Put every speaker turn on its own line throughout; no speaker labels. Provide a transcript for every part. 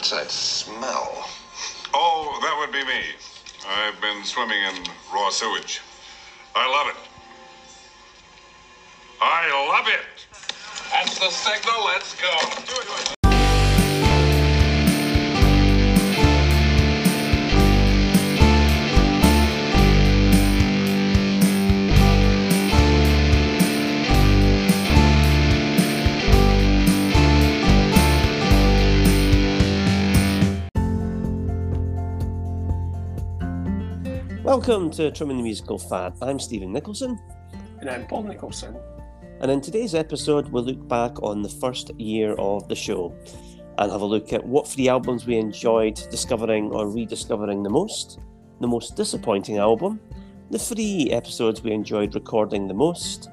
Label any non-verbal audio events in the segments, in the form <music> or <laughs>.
What's that smell?
Oh, that would be me. I've been swimming in raw sewage. I love it. I love it. That's the signal. Let's go.
Welcome to Trimming the Musical Fat. I'm Stephen Nicholson,
And I'm Paul Nicholson.
and in today's episode, we'll look back on the first year of the show and have a look at what three albums we enjoyed discovering or rediscovering the most, the most disappointing album, the three episodes we enjoyed recording the most.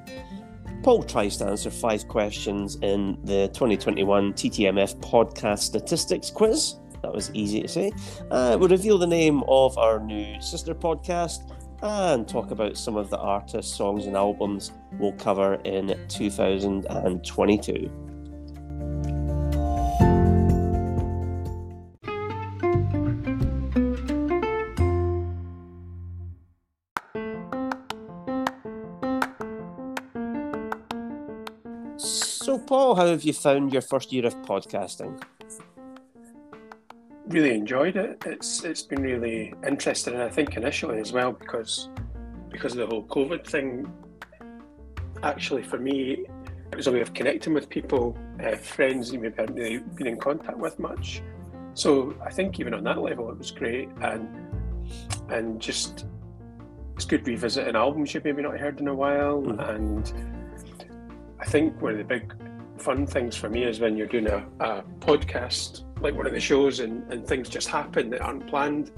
Paul tries to answer five questions in the 2021 TTMF podcast statistics quiz. That was easy to say. Uh, we'll reveal the name of our new sister podcast and talk about some of the artists, songs, and albums we'll cover in 2022. So, Paul, how have you found your first year of podcasting?
Really enjoyed it. It's it's been really interesting, and I think initially as well because because of the whole COVID thing. Actually, for me, it was a way of connecting with people, uh, friends you maybe hadn't really been in contact with much. So I think even on that level, it was great, and and just it's good revisiting albums you've maybe not heard in a while,
Mhm.
and I think one of the big fun things for me is when you're doing a, a podcast, like one of the shows, and, and things just happen that aren't planned,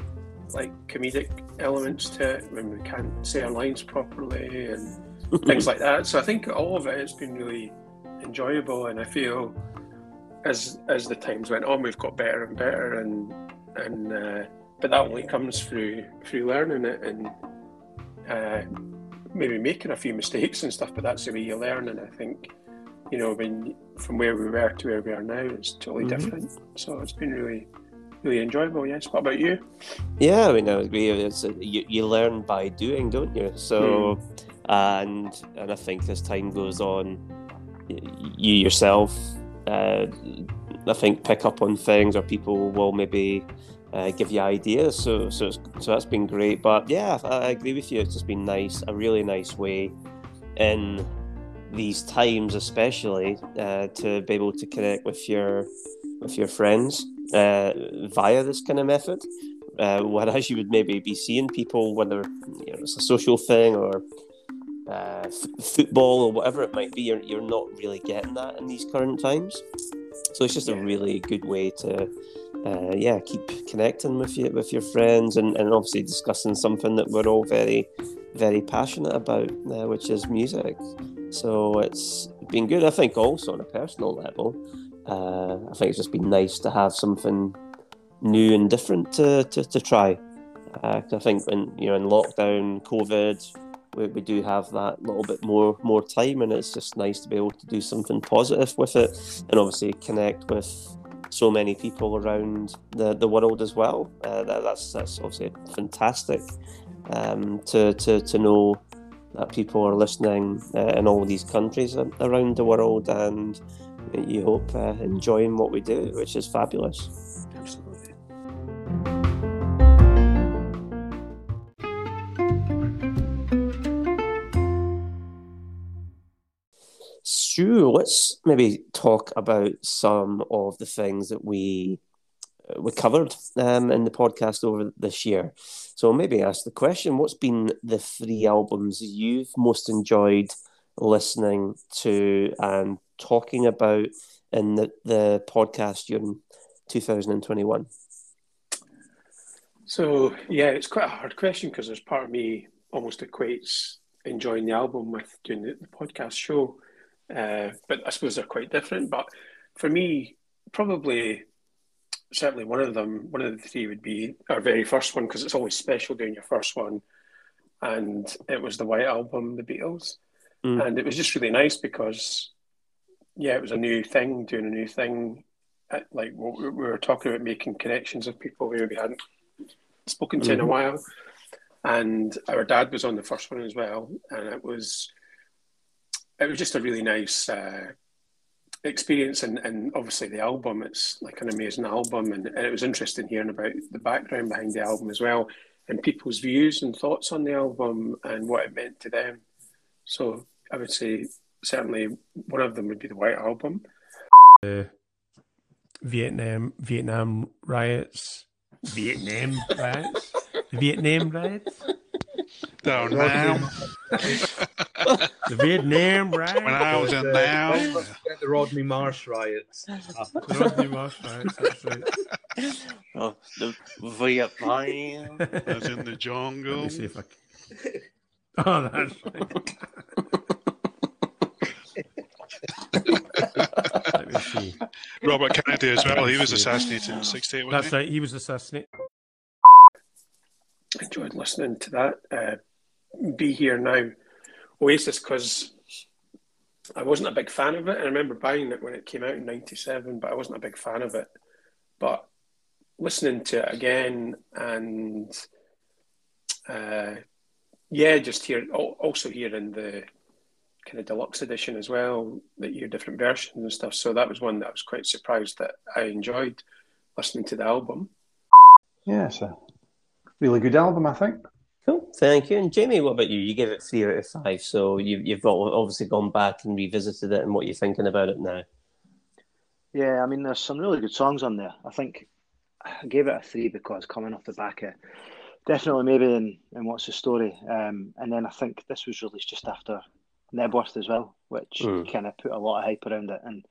like comedic elements to it when we can't say our lines properly and <laughs> things like that. So I think all of it has been really enjoyable, and I feel as as the times went on, we've got better and better, and and uh, but that only comes through through learning it and uh, maybe making a few mistakes and stuff. But that's the way you learn, and I think you know when from where we were to where we are now is totally
Mhm.
different. So it's been really really enjoyable. Yes. What about you?
Yeah, I mean, I agree. It's uh, you, you learn by doing, don't you? So, and and I think as time goes on, you yourself, uh, I think, pick up on things, or people will maybe uh, give you ideas. So, so, it's, so that's been great. But yeah, I, I agree with you. It's just been nice, a really nice way in these times, especially uh, to be able to connect with your with your friends uh, via this kind of method. Uh, whereas you would maybe be seeing people, whether you know, it's a social thing or uh, f- football or whatever it might be, you're, you're not really getting that in these current times. So it's just a really good way to, uh, yeah, keep connecting with you with your friends and, and obviously discussing something that we're all very, very passionate about, uh, which is music. So it's been good. I think also on a personal level, uh, I think it's just been nice to have something new and different to, to, to try. Uh, I think when you know in lockdown, COVID, we, we do have that little bit more more time, and it's just nice to be able to do something positive with it, and obviously connect with so many people around the, the world as well. Uh, that, that's that's obviously fantastic um, to, to to know that people are listening uh, in all these countries around the world, and you hope uh, enjoying what we do, which is fabulous.
Absolutely.
Sure, let's maybe talk about some of the things that we uh, we covered um, in the podcast over this year. So maybe ask the question: What's been the three albums you've most enjoyed listening to and talking about in the, the podcast during 2021?
So yeah, it's quite a hard question because there's part of me almost equates enjoying the album with doing the, the podcast show, uh, but I suppose they're quite different. But for me, probably certainly one of them, one of the three would be our very first one because it's always special doing your first one, and it was the White Album, the Beatles,
Mm.
and it was just really nice because yeah, it was a new thing, doing a new thing, uh, like we were talking about making connections with people we maybe hadn't spoken to mm-hmm. in a mm-hmm. while. And our dad was on the first one as well, and it was it was just a really nice uh, experience. And, and obviously the album, it's like an amazing album, and, and it was interesting hearing about the background behind the album as well, and people's views and thoughts on the album and what it meant to them. So I would say certainly one of them would be the White Album.
Uh, Vietnam Vietnam riots. Vietnam riots. Vietnam riots.
Down now. <laughs>
the Vietnam riots.
When I was in now.
The Rodney Marsh riots.
the Rodney Marsh riots. That's right. <laughs>
Oh, the Vietnam.
As in the jungle.
Let me see if I. Can... Oh, that's right. Let me see.
Robert Kennedy as well. He was assassinated in '68.
That's
he?
right. He was assassinated.
Enjoyed listening to that. Uh, Be here now, Oasis, because I wasn't a big fan of it. I remember buying it when it came out in '97, but I wasn't a big fan of it. But listening to it again and uh, yeah, just here also hearing the kind of deluxe edition as well, that you different versions and stuff. So that was one that I was quite surprised that I enjoyed listening to the album.
Yeah, it's a really good album, I think.
Cool, thank you. And Jamie, what about you? You gave it three out of five, so you, you've obviously gone back and revisited it, and what you're thinking about it now?
Yeah, I mean, there's some really good songs on there. I think I gave it a three because coming off the back of definitely maybe in, in What's the Story, um, and then I think this was released just after Knebworth as well, which mm. kind of put a lot of hype around it. And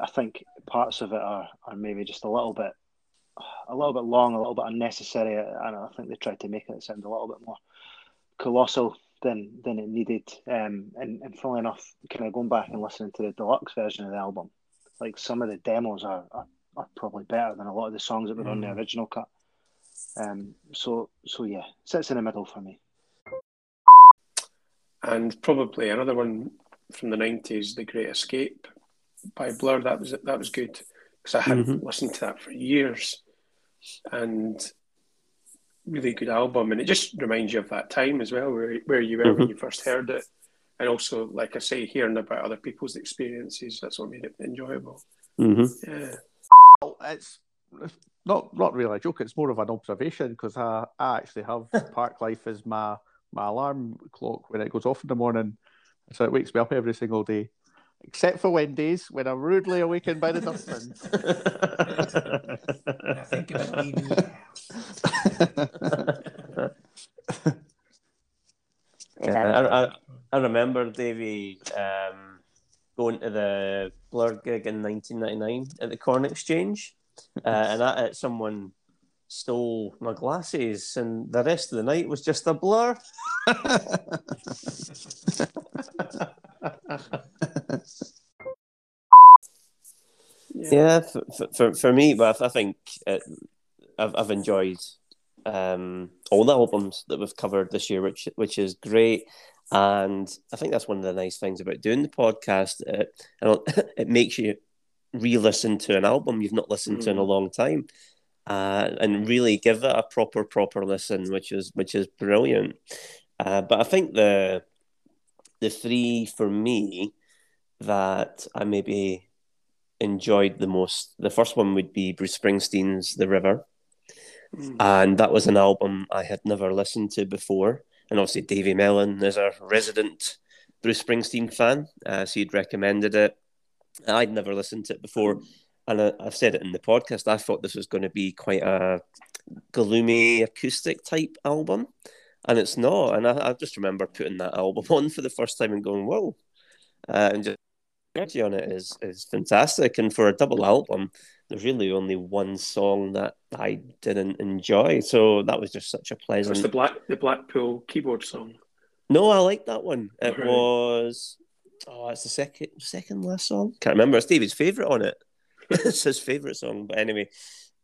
I think parts of it are, are maybe just a little bit a little bit long, a little bit unnecessary. And I think they tried to make it sound a little bit more colossal than than it needed. Um, and, and funnily enough, kind of going back and listening to the deluxe version of the album, like some of the demos are, are, are probably better than a lot of the songs that were mm. on the hmm. original cut. Um, so so yeah, sits in the middle for me
and probably another one from the nineties, "The Great Escape" by Blur. That was that was good because I hadn't mm-hmm. listened to that for years, and really good album. And it just reminds you of that time as well, where where you were mm-hmm. when you first heard it, and also, like I say, hearing about other people's experiences. That's what made it enjoyable.
Mm-hmm.
Yeah.
Well, it's not not really a joke. It's more of an observation because I, I actually have <laughs> Parklife as my my alarm clock when it goes off in the morning. So it wakes me up every single day, except for Wendy's when I'm rudely awakened by the dustbins.
I think about leaving
Yeah, I, I, I remember Davey um, going to the Blur gig in 1999 at the Corn Exchange, uh, and I, someone stole my glasses, and the rest of the night was just a blur. <laughs> yeah, for, for, for me, but I think it, I've, I've enjoyed um, all the albums that we've covered this year, which which is great. And I think that's one of the nice things about doing the podcast. It, <laughs> it makes you re-listen to an album you've not listened mm. to in a mm. long time uh, and really give it a proper proper listen, which is which is brilliant. Uh, but I think the the three for me that I maybe enjoyed the most, the first one would be Bruce Springsteen's The River. Mm. And that was an album I had never listened to before. And obviously, Davey Mellon is a resident Bruce Springsteen fan, uh, so he'd recommended it. I'd never listened to it before and I, have said it in the podcast. I thought this was going to be quite a gloomy acoustic type album, and it's not. And I, I just remember putting that album <laughs> on for the first time and going, "Whoa!" Uh, and just energy on it is is fantastic. And for a double album, there's really only one song that I didn't enjoy. So that was just such a pleasant.
It was the black the Blackpool keyboard song.
No, I like that one. It right. was. Oh, it's the second second last song. Can't remember. It's David's favorite on it. <laughs> it's his favorite song. But anyway,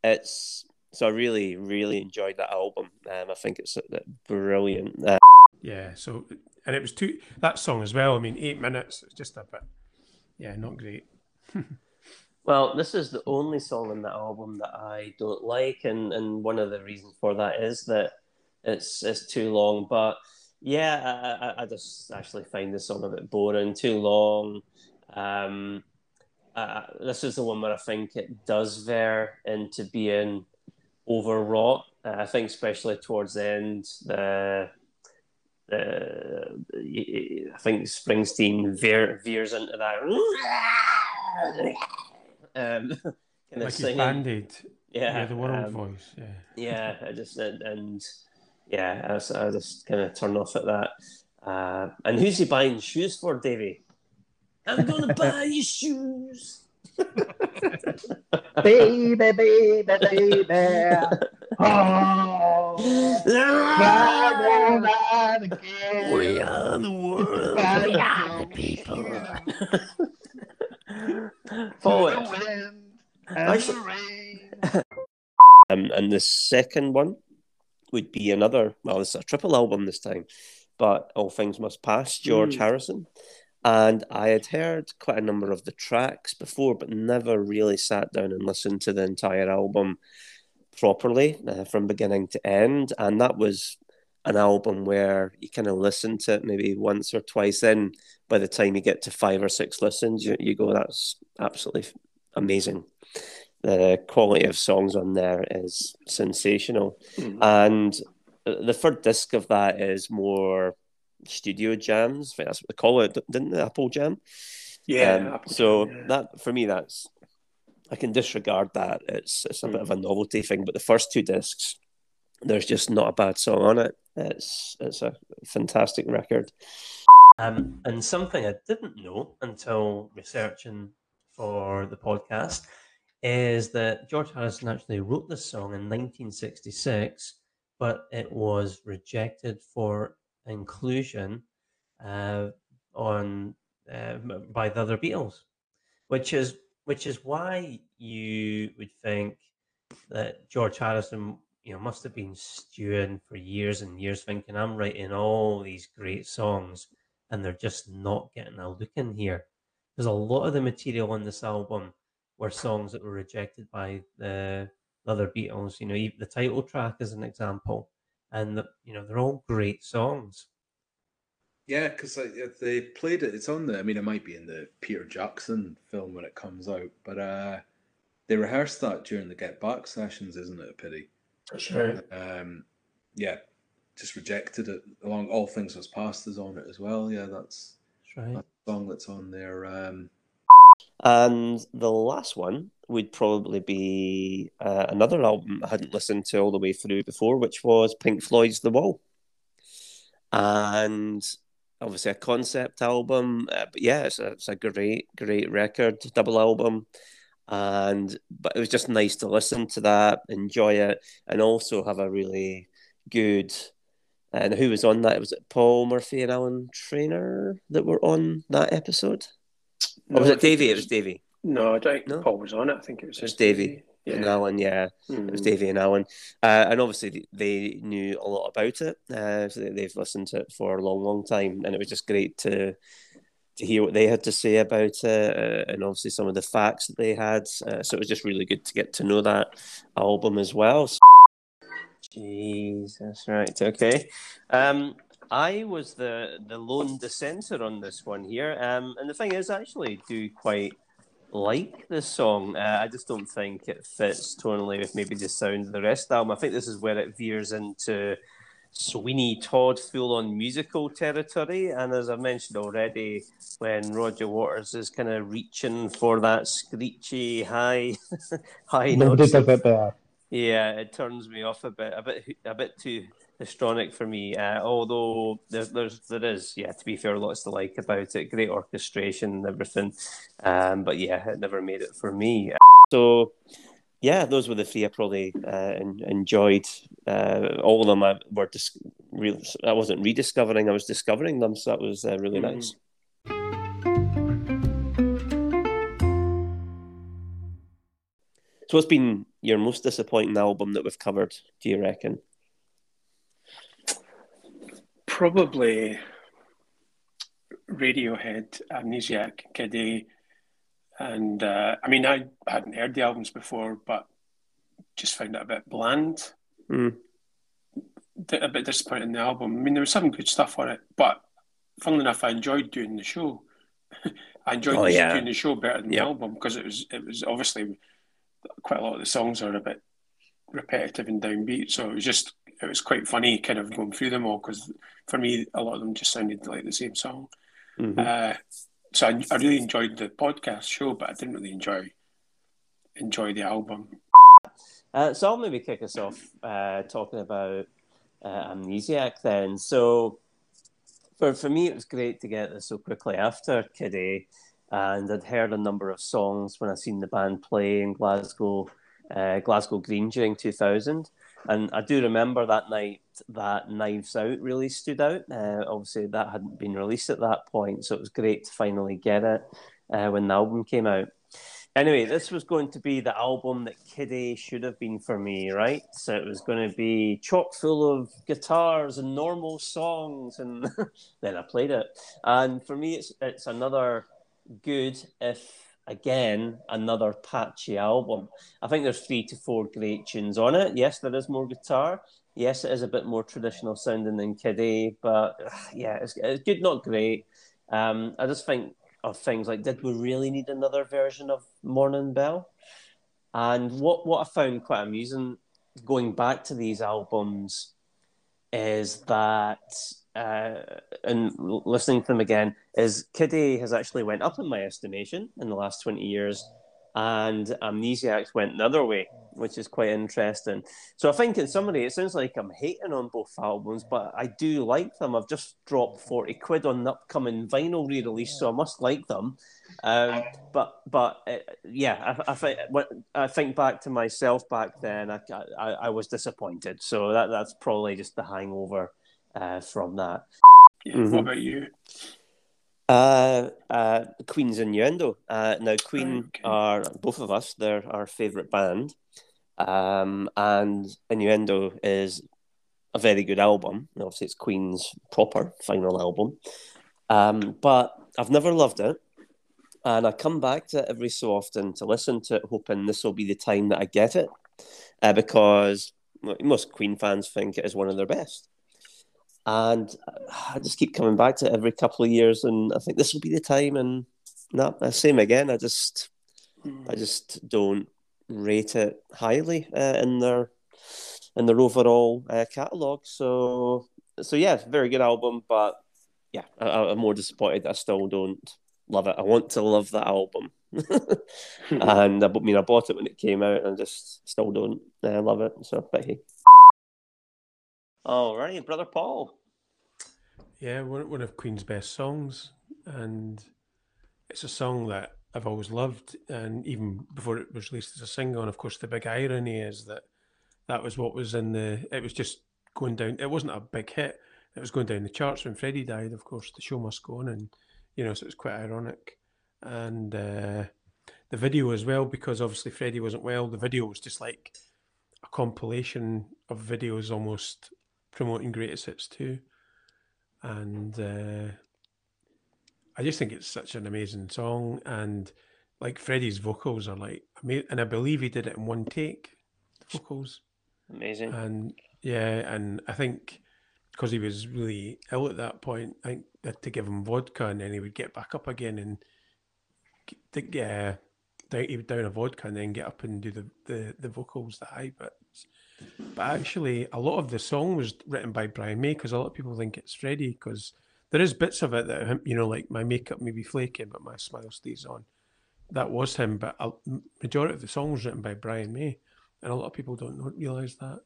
it's so I really, really enjoyed that album. Um, I think it's uh, brilliant. Uh,
yeah. So and it was two that song as well. I mean, eight minutes. It's just a bit, yeah, not great. <laughs>
Well, this is the only song on the album that I don't like, and, and one of the reasons for that is that it's it's too long. But yeah, I, I, I just actually find this song a bit boring, too long. Um, uh, this is the one where I think it does veer into being overwrought. Uh, I think especially towards the end, the uh, I think Springsteen veer, veers into that. Um, <laughs> kind
Like
of
his
singing.
band-aid.
Yeah,
Yeah, the world
um,
voice. Yeah.
yeah, I just and, and yeah, I, was- I just kind of turned off at that. Uh, and who's he buying shoes for, Davey? I'm gonna <laughs> buy you shoes. <laughs>
baby, baby, baby. Oh, ride on out again.
We are the world.
We are the
people. Forward.
and the.
Um, and the second one would be another. Well, it's a triple album this time, but All Things Must Pass, George
Mm.
Harrison. And I had heard quite a number of the tracks before, but never really sat down and listened to the entire album properly uh, from beginning to end. And that was an album where you kind of listen to it maybe once or twice in. By the time you get to five or six listens, you, you go, that's absolutely amazing. The quality of songs on there is sensational.
Mhm.
And the third disc of that is more studio jams. I think that's what they call it, didn't they? Apple Jam.
Yeah.
Um,
Apple
so
Jam, yeah.
that for me, that's I can disregard that. It's it's a bit
Mm.
of a novelty thing. But the first two discs, there's just not a bad song on it. It's it's a fantastic record. Um, and something I didn't know until researching for the podcast is that George Harrison actually wrote this song in 1966, but it was rejected for inclusion uh, on uh, by the other Beatles, which is which is why you would think that George Harrison, you know, must have been stewing for years and years, thinking I'm writing all these great songs, and they're just not getting a look in here. There's a lot of the material on this album were songs that were rejected by the other Beatles. You know, the title track is an example, and the, you know they're all great songs.
Yeah, because if they played it, it's on the. I mean, it might be in the Peter Jackson film when it comes out, but uh, they rehearsed that during the Get Back sessions, isn't it? A pity.
That's right.
Um, yeah, just rejected it. Along all things was past is on it as well. Yeah, that's
That's right.
that song that's on there. Um,
And the last one would probably be uh, another album I hadn't listened to all the way through before, which was Pink Floyd's The Wall. And obviously a concept album, uh, but yeah, it's a, it's a great, great record, double album. And but it was just nice to listen to that, enjoy it, and also have a really good. And who was on that? Was it Paul Murphy and Alan Trainer that were on that episode? Or was it Davey? It was Davey.
No, I don't think
No?
Paul was on it. I think it was
It was Davey. And
Yeah.
Alan, yeah, it was. Davey and Alan, uh, and obviously they knew a lot about it. Uh, so they- they've listened to it for a long, long time, and it was just great to to hear what they had to say about it, uh, and obviously some of the facts that they had. Uh, so it was just really good to get to know that album as well. Jesus, right, okay. Um, I was the the lone dissenter on this one here, um, and the thing is, I actually do quite like this song. Uh, I just don't think it fits tonally with maybe the sound of the rest of the album. I think this is where it veers into Sweeney Todd full on musical territory. And as I've mentioned already, when Roger Waters is kind of reaching for that screechy high <laughs> high notes, yeah, it turns me off a bit, a bit, a bit too histrionic for me. Uh, although there, there's, there is, yeah, to be fair, lots to like about it. Great orchestration and everything, um, but yeah, it never made it for me. So, yeah, those were the three I probably uh, enjoyed. Uh, all of them I were dis- real. I wasn't rediscovering; I was discovering them, so that was uh, really
Mhm.
nice. So, what's been your most disappointing album that we've covered? Do you reckon?
Probably Radiohead, Amnesiac, Kid and uh, I mean I hadn't heard the albums before, but just found it a bit bland.
Mm.
A bit disappointed in the album. I mean, there was some good stuff on it, but funnily enough, I enjoyed doing the show. <laughs> I enjoyed
Oh, yeah.
doing the show better than
Yeah.
the album because it was it was obviously quite a lot of the songs are a bit repetitive and downbeat. So it was just it was quite funny kind of going through them all because for me a lot of them just sounded like the same song.
Mhm.
Uh, so I, I really enjoyed the podcast show, but I didn't really enjoy enjoy the album.
Uh, so I'll maybe kick us off uh, talking about uh, Amnesiac then. So for for me, it was great to get this so quickly after Kid A, and I'd heard a number of songs when I seen the band play in Glasgow, uh, Glasgow Green during two thousand. And I do remember that night that Knives Out really stood out. Uh, obviously, that hadn't been released at that point, so it was great to finally get it uh, when the album came out. Anyway, this was going to be the album that Kid A should have been for me, right? So it was going to be chock full of guitars and normal songs, and <laughs> then I played it. And for me, it's it's another good, if again another patchy album. I think there's three to four great tunes on it. Yes, there is more guitar. Yes, it is a bit more traditional sounding than Kid but uh, yeah, it's, it's good, not great. Um, I just think of things like, did we really need another version of Morning Bell? And what what I found quite amusing going back to these albums is that uh, and listening to them again is Kid has actually went up in my estimation in the last 20 years and Amnesiacs went the other way, which is quite interesting. So I think in summary, it sounds like I'm hating on both albums, but I do like them. I've just dropped 40 quid on the upcoming vinyl re-release, so I must like them. Um, but but uh, yeah, I, I, think, I think back to myself back then, I, I, I was disappointed. So that that's probably just the hangover uh, from that.
Yeah.
Mhm.
What about you?
Uh, uh, Queen's Innuendo. Uh, now, Queen
Okay.
are both of us. They're our favourite band, um, and Innuendo is a very good album. Obviously, it's Queen's proper final album, um, but I've never loved it, and I come back to it every so often to listen to it, hoping this will be the time that I get it, uh, because most Queen fans think it is one of their best and I just keep coming back to it every couple of years, and I think this will be the time. And no, the same again. I just, I just don't rate it highly uh, in their in their overall uh, catalog. So, so yeah, very good album, but yeah, I, I'm more disappointed. I still don't love it. I want to love that album, <laughs> and I mean, I bought it when it came out, and just still don't uh, love it. So, but hey. All right, brother Paul.
Yeah, one, one of Queen's best songs, and it's a song that I've always loved, and even before it was released as a single. And of course, the big irony is that that was what was in the. It was just going down. It wasn't a big hit. It was going down the charts when Freddie died. Of course, the show must go on, and you know, so it's quite ironic. And uh, the video as well, because obviously Freddie wasn't well. The video was just like a compilation of videos, almost promoting greatest hits too. And uh, I just think it's such an amazing song, and like Freddie's vocals are like, and I believe he did it in one take, the vocals.
Amazing.
And yeah, and I think because he was really ill at that point, I think they had to give him vodka, and then he would get back up again and get uh, down, he would down a vodka and then get up and do the the, the vocals, the high bits. But actually, a lot of the song was written by Brian May because a lot of people think it's Freddie because there is bits of it that you know, like my makeup may be flaking, but my smile stays on. That was him, but a majority of the song was written by Brian May, and a lot of people don't realize that.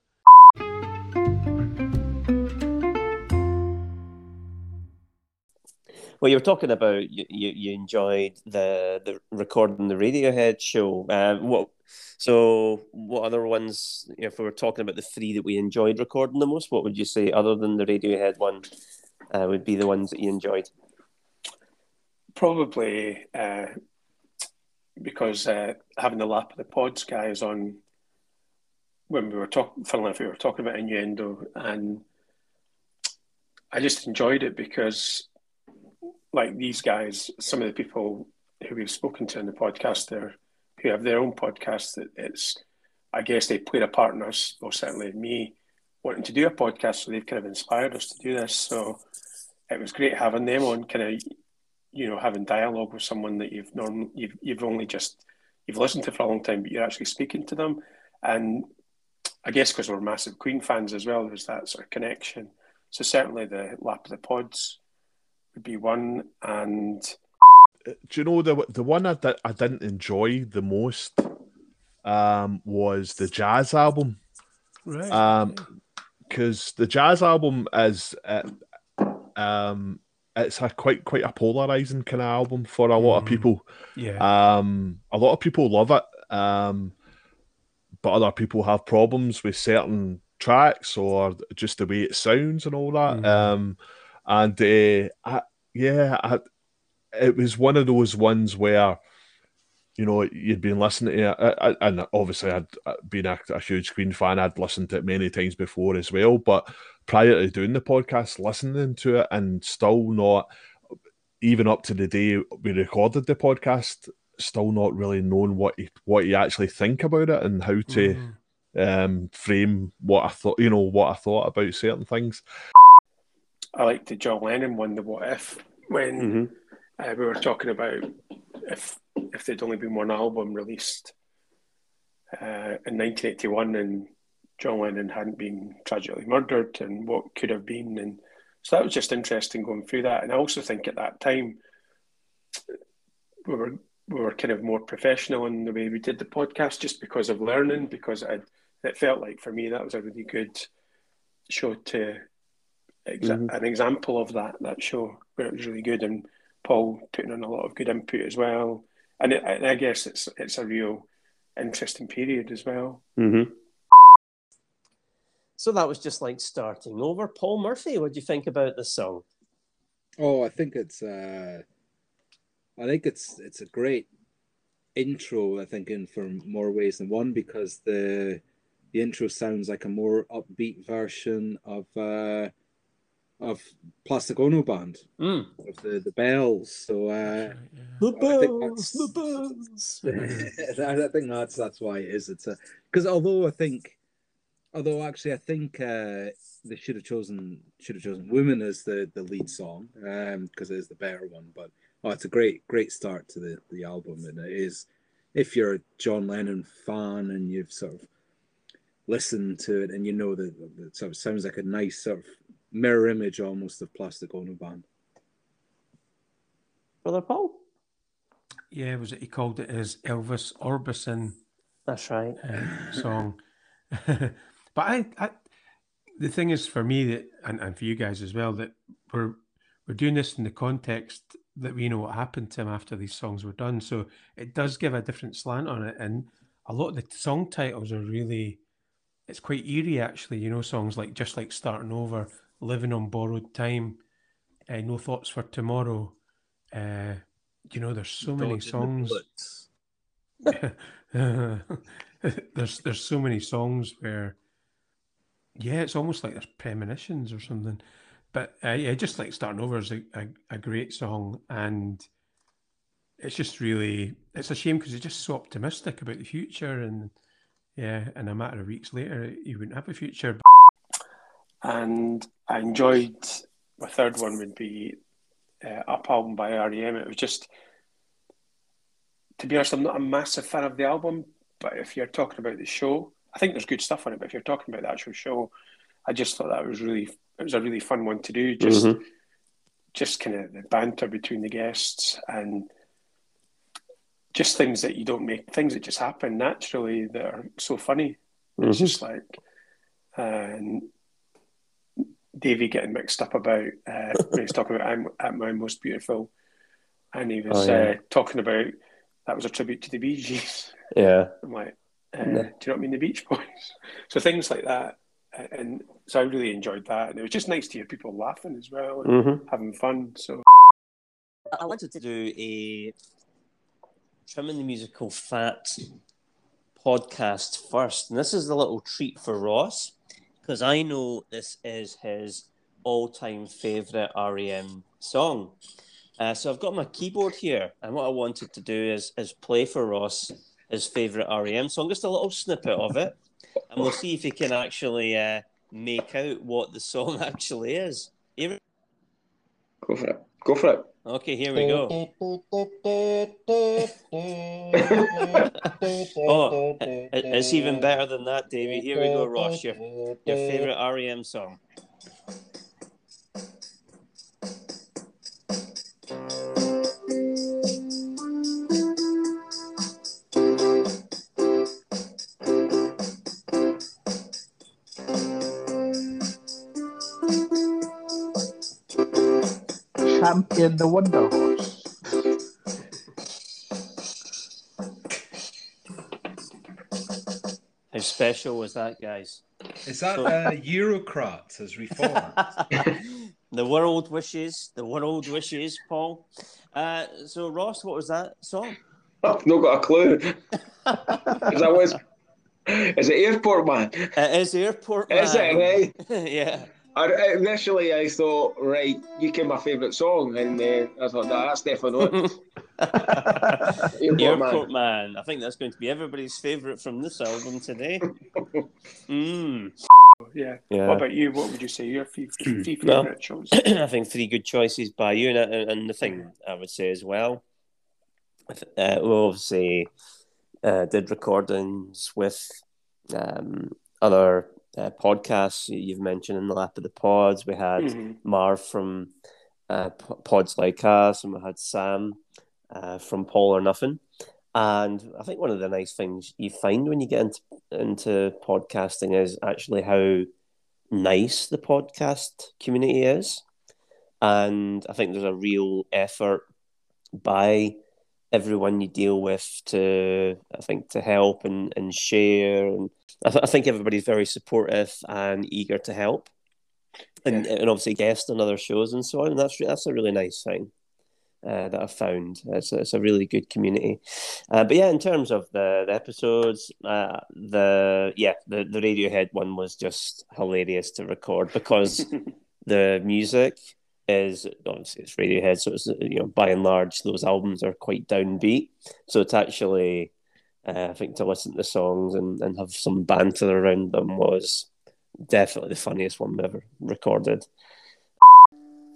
Well, you were talking about you, you, you enjoyed the the recording the Radiohead show. Uh, what so what other ones? If we were talking about the three that we enjoyed recording the most, what would you say other than the Radiohead one uh, would be the ones that you enjoyed?
Probably uh, because uh, having the lap of the pods guys on when we were talking, funnily enough, we were talking about innuendo, and I just enjoyed it because, like these guys, some of the people who we've spoken to in the podcast there, who have their own podcast, that it's, I guess they played a part in us, or certainly me, wanting to do a podcast. So they've kind of inspired us to do this. So it was great having them on, kind of, you know, having dialogue with someone that you've norm you've you've only just you've listened to for a long time, but you're actually speaking to them. And I guess because we're massive Queen fans as well, there's that sort of connection. So certainly the lap of the pods would be one, and
do you know the the one I, di- I didn't enjoy the most um, was the jazz album.
Right.
Um, because the jazz album is uh, um, it's a quite quite a polarizing kind of album for a lot of
Mhm.
people.
yeah.
Um, a lot of people love it, um, but other people have problems with certain tracks or just the way it sounds and all that.
Mhm.
Um, and uh, I, yeah, I, it was one of those ones where you know you'd been listening to it, I- I- and obviously I'd uh, been a, a huge Queen fan. I'd listened to it many times before as well, but prior to doing the podcast, listening to it and still not even up to the day we recorded the podcast, still not really knowing what you what you actually think about it and how to
Mhm.
um, frame what I thought, you know, what I thought about certain things.
I like the John Lennon one, the What If, when
Mhm.
Uh, we were talking about if if there'd only been one album released uh, in 1981 and John Lennon hadn't been tragically murdered and what could have been. And so that was just interesting going through that. And I also think at that time we were we were kind of more professional in the way we did the podcast just because of learning, because it, it felt like for me that was a really good show to exa- an example of that that show where it was really good and Paul putting in a lot of good input as well. And, it, and I guess it's it's a real interesting period as well.
Mhm. So that was just like starting over. Paul Murphy, what do you think about this song?
Oh, I think it's uh I think it's it's a great intro, I think, in for more ways than one, because the the intro sounds like a more upbeat version of uh of Plastic Ono Band
Mm.
of the, the bells. So uh
The
I think
bells,
that's-
the bells.
I I think that's that's why it is. It's a because although I think, although actually I think uh, they should have chosen should have chosen "Women" as the, the lead song because it is the better one. But oh, it's a great great start to the the album, and it is if you're a John Lennon fan and you've sort of listened to it and you know that it sort of sounds like a nice sort of mirror image almost of Plastic Ono Band.
Brother Paul?
Yeah, was it? He called it his Elvis Orbison
That's right.
um, song. <laughs> but I, I, the thing is for me that, and, and for you guys as well, that we're we're doing this in the context that we know what happened to him after these songs were done. So it does give a different slant on it, and a lot of the song titles are really, it's quite eerie actually. You know, songs like just like starting over, living on borrowed time, uh, no thoughts for tomorrow. Uh, you know, there's so many songs. <laughs> there's there's so many songs where yeah it's almost like there's premonitions or something. But uh, yeah just like starting over is a, a, a great song and it's just really it's a shame because it's just so optimistic about the future and yeah and a matter of weeks later you wouldn't have a future
And I enjoyed my third one would be uh, Up album by REM. It was just, to be honest, I'm not a massive fan of the album, but if you're talking about the show, I think there's good stuff on it. But if you're talking about the actual show, I just thought that was really it was a really fun one to do. Just
Mhm.
just kind of the banter between the guests and just things that you don't make things that just happen naturally that are so funny. It's
Mhm.
just like and Davey getting mixed up about uh, <laughs> when he's talking about I'm at my most beautiful, and he was
Oh, yeah.
uh, talking about that was a tribute to the Bee Gees.
Yeah. <laughs>
I'm like, uh,
Yeah.
do you know what I mean? The Beach Boys. <laughs> So things like that, Uh, and so I really enjoyed that, and it was just nice to hear people laughing as well and
Mhm.
having fun. So
I wanted to do a trimming the musical fat podcast first, and this is a little treat for Ross because I know this is his all-time favorite REM song. Uh, so I've got my keyboard here, and what I wanted to do is is play for Ross his favourite REM song, just a little snippet of it, and we'll see if he can actually uh, make out what the song <laughs> actually is.
Go for it. Go for it.
Okay, here we go. <laughs> oh, it's even better than that, Davey. Here we go, Ross. Your, your favourite REM song.
Champion the Wonder Horse.
How special was that, guys?
Is that uh, Eurocrat as reformed? <laughs>
the world wishes, the world wishes, Paul. Uh, so, Ross, what was that song?
I've not got a clue. <laughs> Is that was? Is it Airport Man?
It is Airport Man.
Is it right? <laughs>
yeah.
I, initially, I thought, right, you came my favourite song, and uh, I thought, nah, that's definitely it. Airport,
Airport
Man.
Man. I think that's going to be everybody's favourite from this album today. <laughs> mm.
Yeah.
Yeah.
What about you? What would you say your f- <clears throat> three
Well,
favourite shows? <clears throat>
I think three good choices by you, and, and and the thing I would say as well, uh, we obviously uh, did recordings with um, other uh, podcasts you've mentioned in the lap of the pods. We had
Mhm.
Marv from uh, Pods Like Us, and we had Sam uh, from Paul or Nothing. And I think one of the nice things you find when you get into, into podcasting is actually how nice the podcast community is. And I think there's a real effort by everyone you deal with to, I think, to help and, and share. And I, th- I think everybody's very supportive and eager to help. And, and obviously guests on other shows and so on. And that's, that's a really nice thing. Uh, that I've found. It's a, it's a really good community. Uh, but yeah, in terms of the, the episodes, uh, the yeah, the, the Radiohead one was just hilarious to record because <laughs> the music is obviously it's Radiohead, so it's you know by and large those albums are quite downbeat. So it's actually uh, I think to listen to the songs and, and have some banter around them was definitely the funniest one we ever recorded.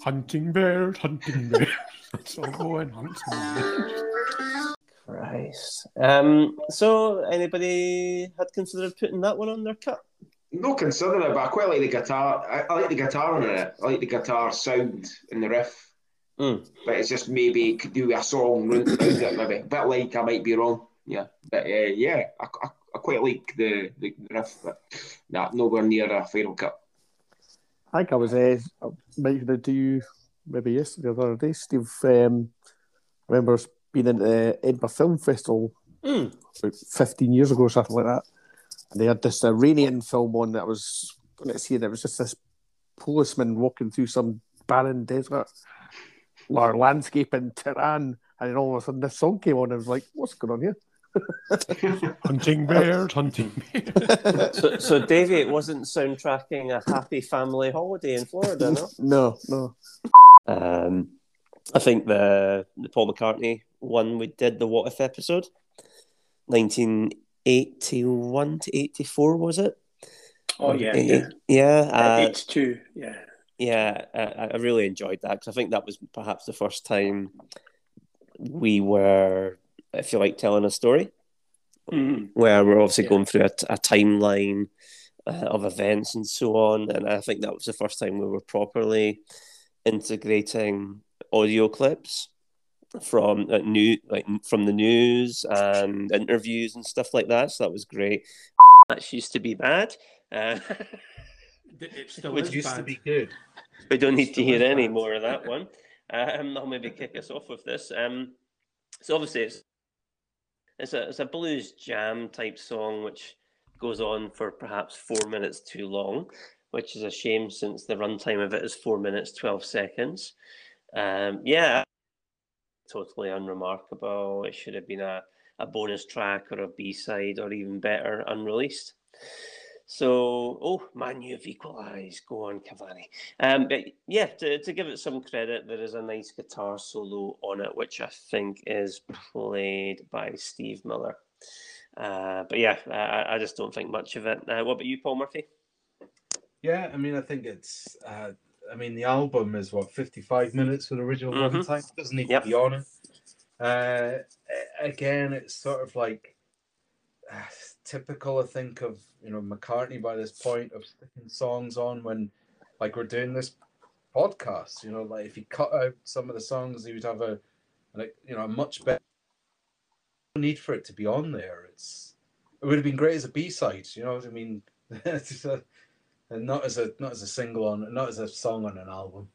Hunting bears, hunting bears. <laughs> Let's all go and hunt some bears.
Christ. Um, so anybody had considered putting that one on their cut?
No considering it, but I quite like the guitar. I, I like the guitar in it. I like the guitar sound in the riff.
Mm.
But it's just maybe could do a song round round it, maybe. A bit like I might be wrong. Yeah. But uh, yeah, I, I, I quite like the, the riff, but nah, nowhere near a final cut.
I think I was uh, mentioning it to you maybe yesterday or the other day, Steve. Um, I remember being in the Edinburgh Film Festival
Mm.
about 15 years ago or something like that. And they had this Iranian film on that I was going to see, and it was just this policeman walking through some barren desert or landscape in Tehran. And then all of a sudden, this song came on, and I was like, what's going on here? <laughs>
Hunting bears, hunting bears.
so, so Davey, it wasn't soundtracking a happy family holiday in Florida, no? <laughs>
No, no.
Um, I think the the Paul McCartney one we did the What If episode, nineteen eighty one to eighty four was it?
Oh yeah,
Eh,
yeah.
yeah. Uh,
H two, yeah.
yeah, I, I really enjoyed that because I think that was perhaps the first time we were, if you like, telling a story
Mhm.
where we're obviously going through a, a timeline uh, of events and so on. And I think that was the first time we were properly integrating audio clips from uh, new like from the news and interviews and stuff like that. So that was great. <laughs> That used to be bad. Uh,
It <laughs> still
Which
is
used to be good.
we don't need to hear any
bad.
more of that <laughs> one. Um, I'll maybe kick us off with this. Um, so obviously it's it's a it's a blues jam type song which goes on for perhaps four minutes too long, which is a shame since the runtime of it is four minutes twelve seconds. Um, yeah, totally unremarkable. It should have been a, a bonus track or a B side or even better, unreleased. So, oh man, you've equalised. Go on, Cavani. Um, but yeah, to, to give it some credit, there is a nice guitar solo on it, which I think is played by Steve Miller. Uh, but yeah, I, I just don't think much of it. Uh, what about you, Paul Murphy?
Yeah, I mean, I think it's. Uh, I mean, the album is what fifty-five minutes for the original
Mhm.
running time. Doesn't need
Yep.
to be on it. Uh, again, it's sort of like uh, typical. I think of you know McCartney by this point of sticking songs on when, like, we're doing this podcast. You know, like if he cut out some of the songs, he would have a like you know a much better need for it to be on there. It's it would have been great as a B side. You know, what I mean, a, <laughs> and not as a not as a single on not as a song on an album.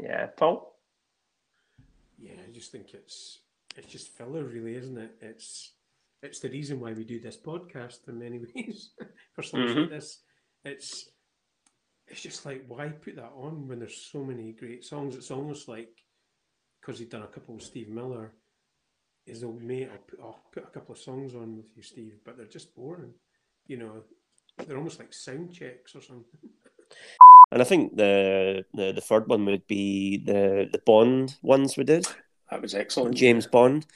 Yeah, Paul.
Yeah, I just think it's it's just filler, really, isn't it? It's it's the reason why we do this podcast in many <laughs> ways. For songs
Mhm.
like this, it's it's just like why put that on when there's so many great songs? It's almost like because he'd done a couple with Steve Miller. His old mate, I'll put, I'll put a couple of songs on with you, Steve, but they're just boring. You know, they're almost like sound checks or something.
And I think the, the the third one would be the the Bond ones we did.
That was excellent.
James Bond.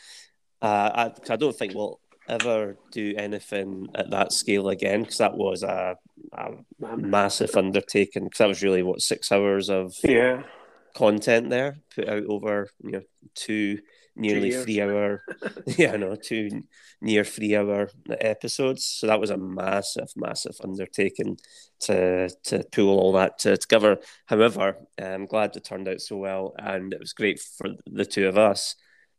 Uh, I, 'cause I don't think we'll ever do anything at that scale again because that was a, a massive undertaking. Because that was really what six hours of
Yeah.
content there put out over you know two nearly
years.
three hour <laughs> yeah no two near three hour episodes so that was a massive massive undertaking to to pull all that to, together however i'm glad it turned out so well and it was great for the two of us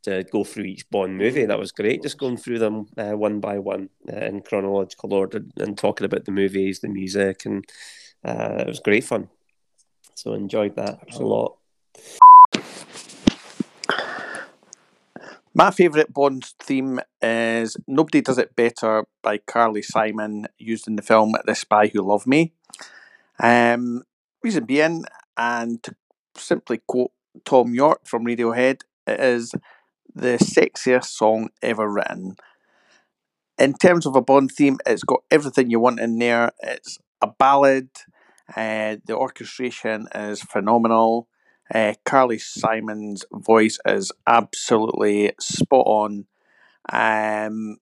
to go through each bond movie that was great just going through them uh, one by one uh, in chronological order and talking about the movies the music and uh, it was great fun. So enjoyed that a lot.
My favourite Bond theme is Nobody Does It Better by Carly Simon, used in the film The Spy Who Loved Me. Um, reason being, and to simply quote Thom Yorke from Radiohead, it is the sexiest song ever written. In terms of a Bond theme, it's got everything you want in there. It's a ballad. Uh, the orchestration is phenomenal. Uh, Carly Simon's voice is absolutely spot on. Um,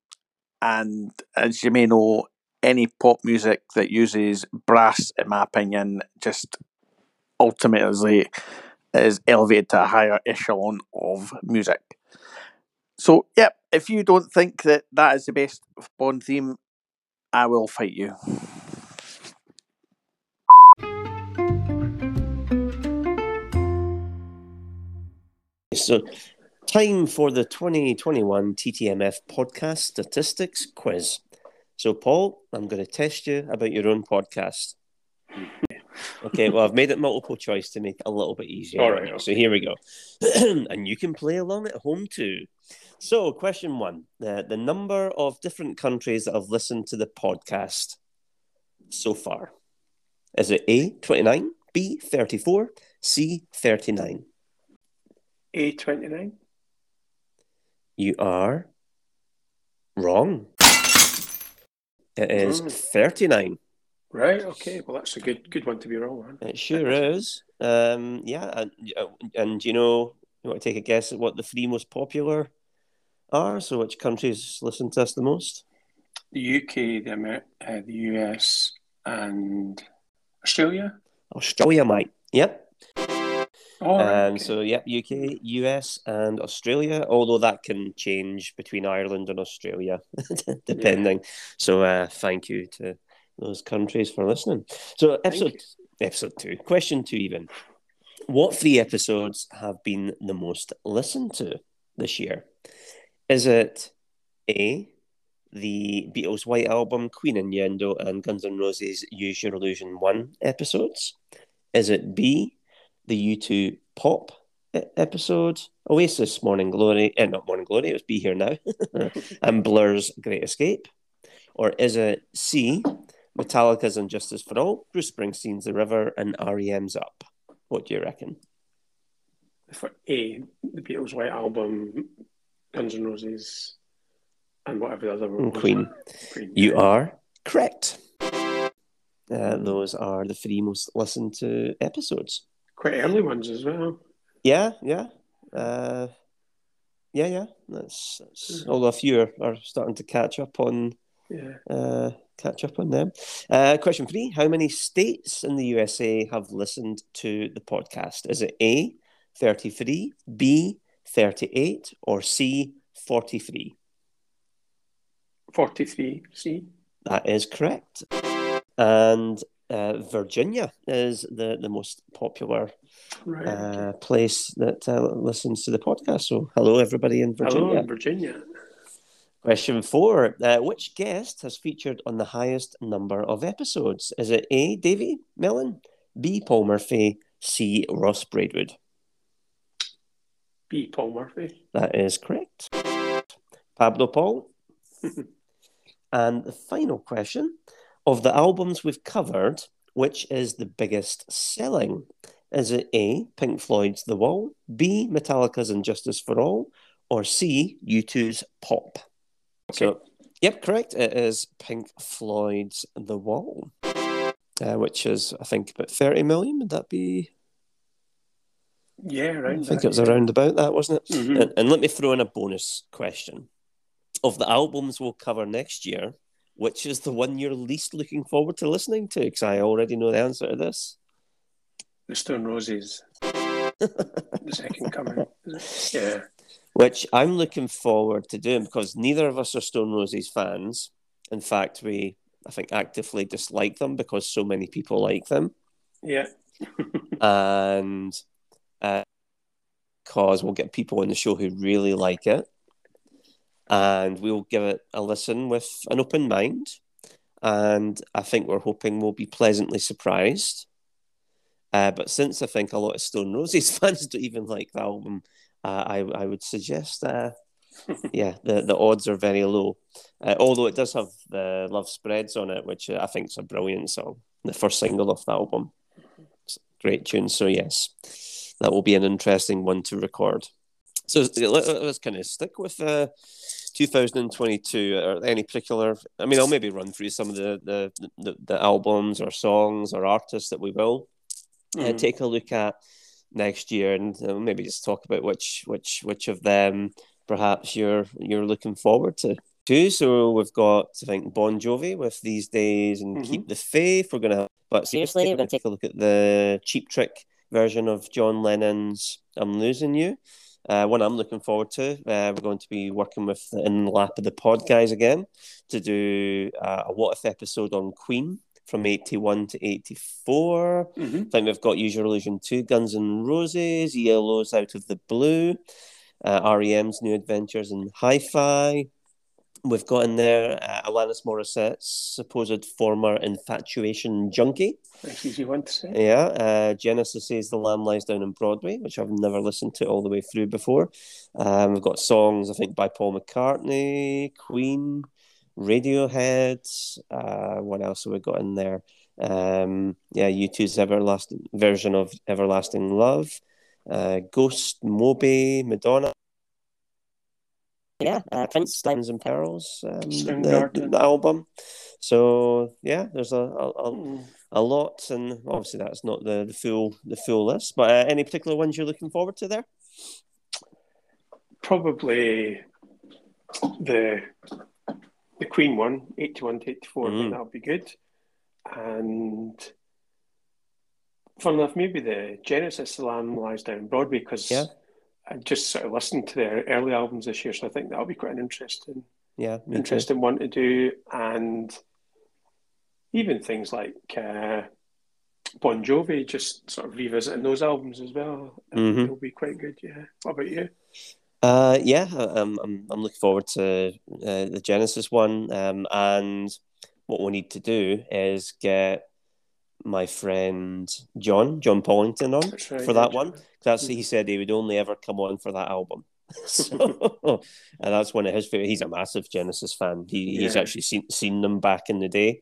and as you may know, any pop music that uses brass, in my opinion, just ultimately is elevated to a higher echelon of music. So, yep, if you don't think that that is the best Bond theme, I will fight you.
So, time for the 2021 TTMF podcast statistics quiz. So, Paul, I'm going to test you about your own podcast. Okay, well, I've made it multiple choice to make it a little bit easier.
All right,
So, here we go. <clears throat> and you can play along at home too. So, question one the, the number of different countries that have listened to the podcast so far. Is it A, 29, B, 34, C, 39?
A twenty nine.
You are wrong. It is
Mm.
39.
Right. Okay. Well, that's a good good one to be wrong on.
It sure is. Um, yeah, and, and you know, you want to take a guess at what the three most popular are? So, which countries listen to us the most?
The UK, the Amer- uh, the US, and Australia.
Australia, mate. Yep.
Oh,
Um,
okay.
So, yep, UK, US, and Australia, although that can change between Ireland and Australia, <laughs> depending. So, uh, thank you to those countries for listening. So, episode, episode two, question two, even. What three episodes have been the most listened to this year? Is it A, the Beatles' White Album, Queen Innuendo, and Guns N' Roses' Use Your Illusion 1 episodes? Is it B, the U2 Pop episode, Oasis Morning Glory, eh, not Morning Glory, it was Be Here Now, <laughs> and Blur's Great Escape? Or is it C, Metallica's And Justice for All, Bruce Springsteen's The River, and REM's Up? What do you reckon?
For A, the Beatles' White Album, Guns N' Roses, and whatever the other one
And. Queen.
Queen.
You are correct. Uh, those are the three most listened to episodes.
Quite early ones as well.
Yeah, yeah, uh, yeah, yeah. That's, that's although a few are, are starting to catch up on
Yeah.
uh, catch up on them. Uh, question three: How many states in the USA have listened to the podcast? Is it A thirty-three, B thirty-eight, or C forty-three?
43. See?
That is correct. And uh, Virginia is the, the most popular
Right.
uh, place that uh, listens to the podcast. So, hello, everybody in Virginia.
Hello, in Virginia.
Question four uh, Which guest has featured on the highest number of episodes? Is it A. Davey Mellon, B. Paul Murphy, C. Ross Braidwood?
B. Paul Murphy.
That is correct. Pablo Paul. <laughs> and the final question of the albums we've covered, which is the biggest selling? Is it A, Pink Floyd's The Wall, B, Metallica's And Justice for All, or C, U2's Pop? So, yep, correct. It is Pink Floyd's The Wall, uh, which is, I think, about 30 million. Would that be?
Yeah, right.
I think it was around about that, wasn't it? Mm-hmm. And, and let me throw in a bonus question. Of the albums we'll cover next year, which is the one you're least looking forward to listening to? Because I already know the answer to this.
The Stone Roses. the second coming. <laughs> Yeah.
Which I'm looking forward to doing because neither of us are Stone Roses fans. In fact, we, I think, actively dislike them because so many people like them.
Yeah. <laughs>
and because we'll get people on the show who really like it, and we'll give it a listen with an open mind. And I think we're hoping we'll be pleasantly surprised. Uh, but since I think a lot of Stone Roses <laughs> fans don't even like the album, uh, I I would suggest, uh, <laughs> yeah, the the odds are very low. Uh, although it does have the Love Spreads on it, which I think is a brilliant song, the first single off the album. Great tune. So yes, that will be an interesting one to record. So let, us kind of stick with uh, 2022. Are there any particular? I mean, I'll maybe run through some of the the, the, the albums or songs or artists that we will uh,
Mhm.
take a look at next year, and uh, maybe just talk about which which which of them perhaps you're you're looking forward to. Too. So we've got I think Bon Jovi with these days and Keep the Faith. We're gonna, but seriously, we're gonna take a look at the Cheap Trick version of John Lennon's "I'm Losing You." Uh, one I'm looking forward to. Uh, we're going to be working with the In the Lap of the Pod guys again to do uh, a What If episode on Queen from 81 to 84. I think we've got Your Illusion 2, Guns N' Roses, ELO's Out of the Blue, uh, REM's New Adventures in Hi Fi. We've got in there uh, Alanis Morissette's supposed former infatuation junkie.
That's easy one to say.
Yeah, uh, Genesis says The Lamb Lies Down on Broadway, which I've never listened to all the way through before. Um, we've got songs, I think, by Paul McCartney, Queen, Radiohead. Uh, what else have we got in there? Um, yeah, U2's everlasting version of Everlasting Love, uh, Ghost, Moby, Madonna. Yeah, uh, Prince, Diamonds and Pearls, um, the, the album. So yeah, there's a a, a, a lot, and obviously that's not the, the full the full list. But uh, any particular ones you're looking forward to there?
Probably the the Queen one, 81 to 84. I
Mm.
that'll be good. And fun enough, maybe the Genesis Lamb Lies Down Broadway because
Yeah.
I just sort of listened to their early albums this year, so I think that'll be quite an interesting
Yeah, me too.
interesting one to do. And even things like uh, Bon Jovi, just sort of revisiting those albums as well. I think
Mhm.
They'll be quite good, yeah. What about you?
Uh, yeah, I- I'm, I'm, I'm looking forward to uh, the Genesis one. Um, and what we need to do is get my friend John, John Pollington on
right,
for
yeah,
that one. That's he said he would only ever come on for that album. <laughs> so, <laughs> and that's one of his favorite. He's a massive Genesis fan. He, He's actually seen seen them back in the day,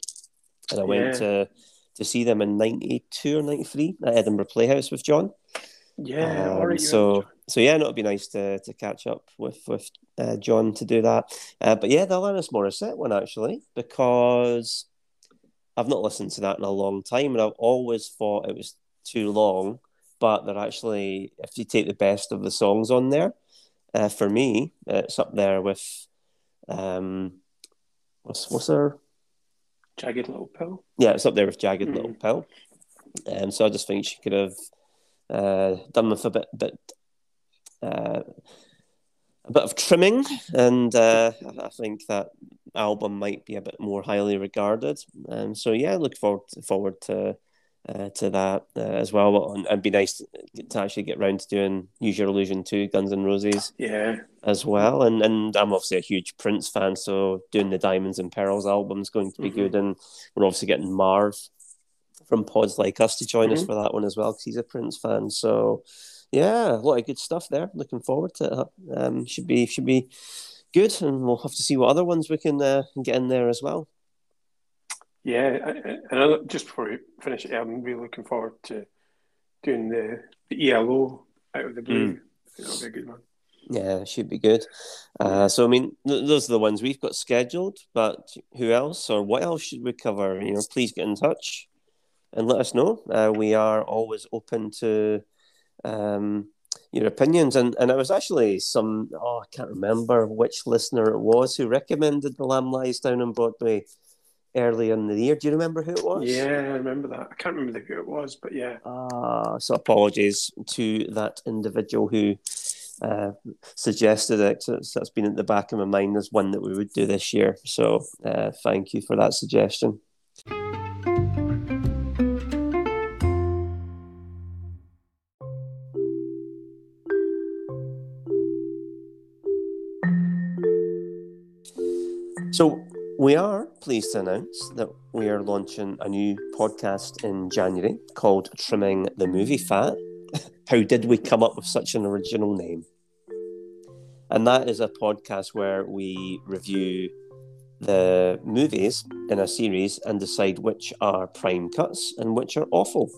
and I went
Yeah.
to to see them in '92 or '93 at Edinburgh Playhouse with John.
Yeah,
Um,
right.
so so yeah, no, it'd be nice to to catch up with with uh, John to do that. Uh, but yeah, the Alanis Morissette one actually, because I've not listened to that in a long time, and I've always thought it was too long. But they're actually, if you take the best of the songs on there, uh, for me, it's up there with um, what's what's their
Jagged Little Pill.
yeah, it's up there with Jagged
Mhm.
Little Pill. Um, so I just think she could have uh, done with a bit, bit, uh, a bit of trimming, and uh, I think that album might be a bit more highly regarded. Um, so yeah, look forward forward to uh, to that uh, as well. And it'd be nice to, to actually get round to doing Use Your Illusion two, Guns N' Roses
Yeah.
as well. And and I'm obviously a huge Prince fan, so doing the Diamonds and Pearls album is going to be
Mhm.
good. And we're obviously getting Marv from Pods Like Us to join us
Mhm.
for that one as well, because he's a Prince fan. So yeah, a lot of good stuff there. Looking forward to it. Um, should be should be good, and we'll have to see what other ones we can uh, get in there as well.
Yeah, and I, just before we finish, I'm really looking forward to doing the, the ELO out of the blue. I think that'll be a good one.
Yeah, should be good. Uh, so I mean, th- those are the ones we've got scheduled. But who else or what else should we cover? You know, please get in touch and let us know. Uh, we are always open to um, your opinions. And and it was actually some oh I can't remember which listener it was who recommended the Lamb Lies Down on Broadway earlier in the year. Do you remember who it was?
Yeah, I remember that. I can't remember who it was, but yeah.
Uh, so apologies to that individual who uh, suggested it. So that's been at the back of my mind as one that we would do this year. So uh, thank you for that suggestion. So we are pleased to announce that we are launching a new podcast in January called Trimming the Movie Fat. <laughs> How did we come up with such an original name? And that is a podcast where we review the movies in a series and decide which are prime cuts and which are awful,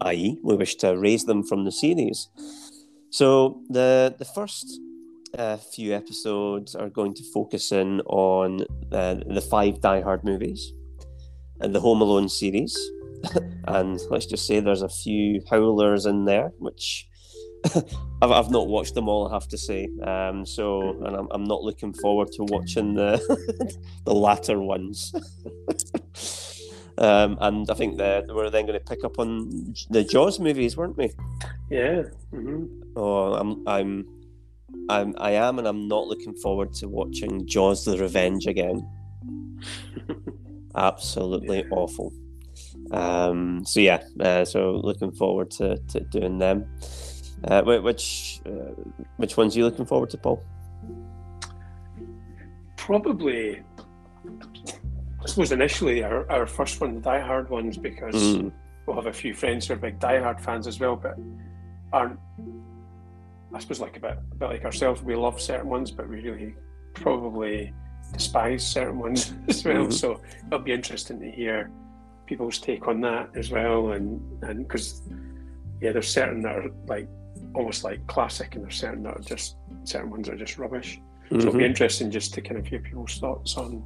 i.e., we wish to raise them from the series. So the the first uh, few episodes are going to focus in on uh, the five Die Hard movies and the Home Alone series. <laughs> and let's just say there's a few howlers in there, which <laughs> I've, I've not watched them all, I have to say. Um, so, and I'm, I'm not looking forward to watching the <laughs> the latter ones. um, and I think that we're then going to pick up on the Jaws movies, weren't we?
Yeah. hmm
Oh, I'm, I'm, I'm, I am, and I'm not looking forward to watching Jaws: The Revenge again. <laughs> Absolutely awful. Um, so yeah, uh, so looking forward to, to doing them. Uh, which uh, which ones are you looking forward to, Paul?
Probably, I suppose initially our, our first one, the Die Hard ones, because
Mm.
we'll have a few friends who are big Die Hard fans as well, but aren't, I suppose, like a bit, a bit like ourselves, we love certain ones, but we really probably despise certain ones <laughs> as well.
Mhm.
So it'll be interesting to hear people's take on that as well, and and because yeah, there's certain that are like almost like classic, and there's certain that are just certain ones that are just rubbish. So it'll be
Mhm.
interesting just to kind of hear people's thoughts on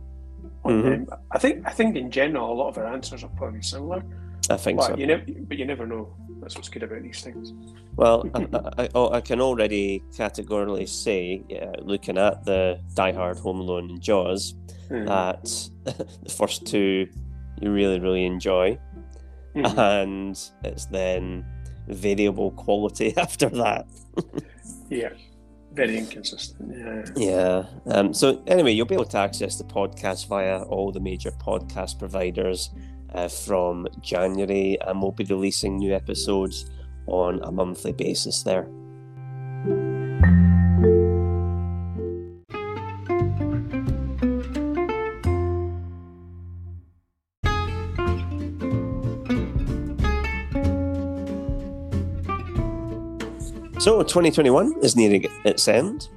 on
Mhm.
them. I think I think in general a lot of our answers are probably similar.
I think
but
so.
you never but you never know. That's what's good about these things.
Well, I, <laughs> I, I, I can already categorically say, yeah, looking at the Die Hard, Home Alone, and Jaws,
Mm.
that <laughs> the first two you really, really enjoy,
Mhm.
and it's then variable quality <laughs> after that.
Yeah. Very inconsistent. Yeah.
Yeah. Um, so anyway, you'll be able to access the podcast via all the major podcast providers uh, from January, and we'll be releasing new episodes on a monthly basis there. So 2021 is nearing its end,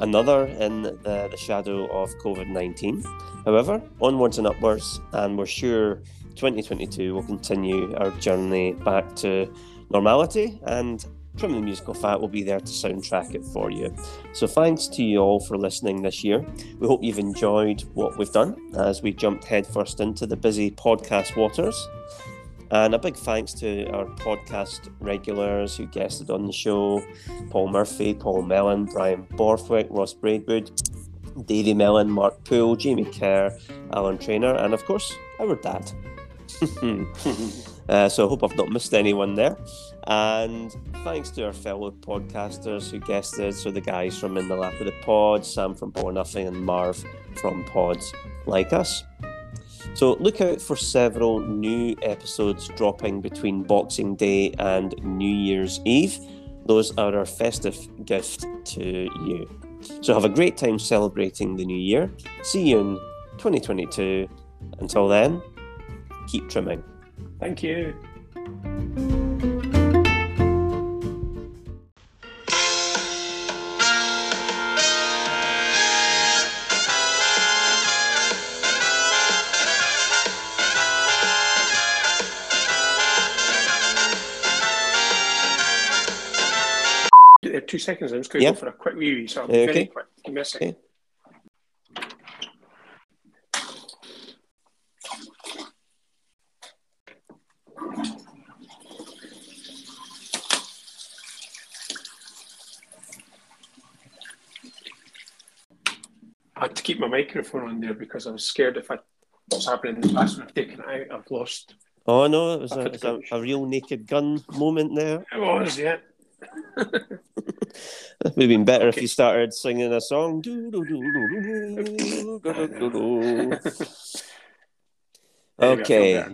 another in the, the shadow of COVID 19. However, onwards and upwards, and we're sure 2022 will continue our journey back to normality and Trim the Musical Fat will be there to soundtrack it for you. So thanks to you all for listening this year. We hope you've enjoyed what we've done as we jumped headfirst into the busy podcast waters. And a big thanks to our podcast regulars who guested on the show Paul Murphy, Paul Mellon, Brian Borthwick, Ross Braidwood, Davey Mellon, Mark Poole, Jamie Kerr, Alan Trainer, and of course, our dad. <laughs> uh, so I hope I've not missed anyone there. And thanks to our fellow podcasters who guested. So the guys from In the Lap of the Pod, Sam from Poor Nothing, and Marv from Pods Like Us. So look out for several new episodes dropping between Boxing Day and New Year's Eve. Those are our festive gift to you. So have a great time celebrating the new year. See you in 2022. Until then, keep trimming.
Thank you. Uh, Two seconds. I'm just going to
Yeah.
go for a quick wee wee. So I'm
Okay.
very quick. Give me a second. I had to keep my microphone on there because I was scared if I what's happening in the classroom, I've taken it out, I've lost.
Oh no, it was, a, it was a, a, real naked gun moment there.
It was, yeah. <laughs>
it would have been better okay. if you started singing a song. okay.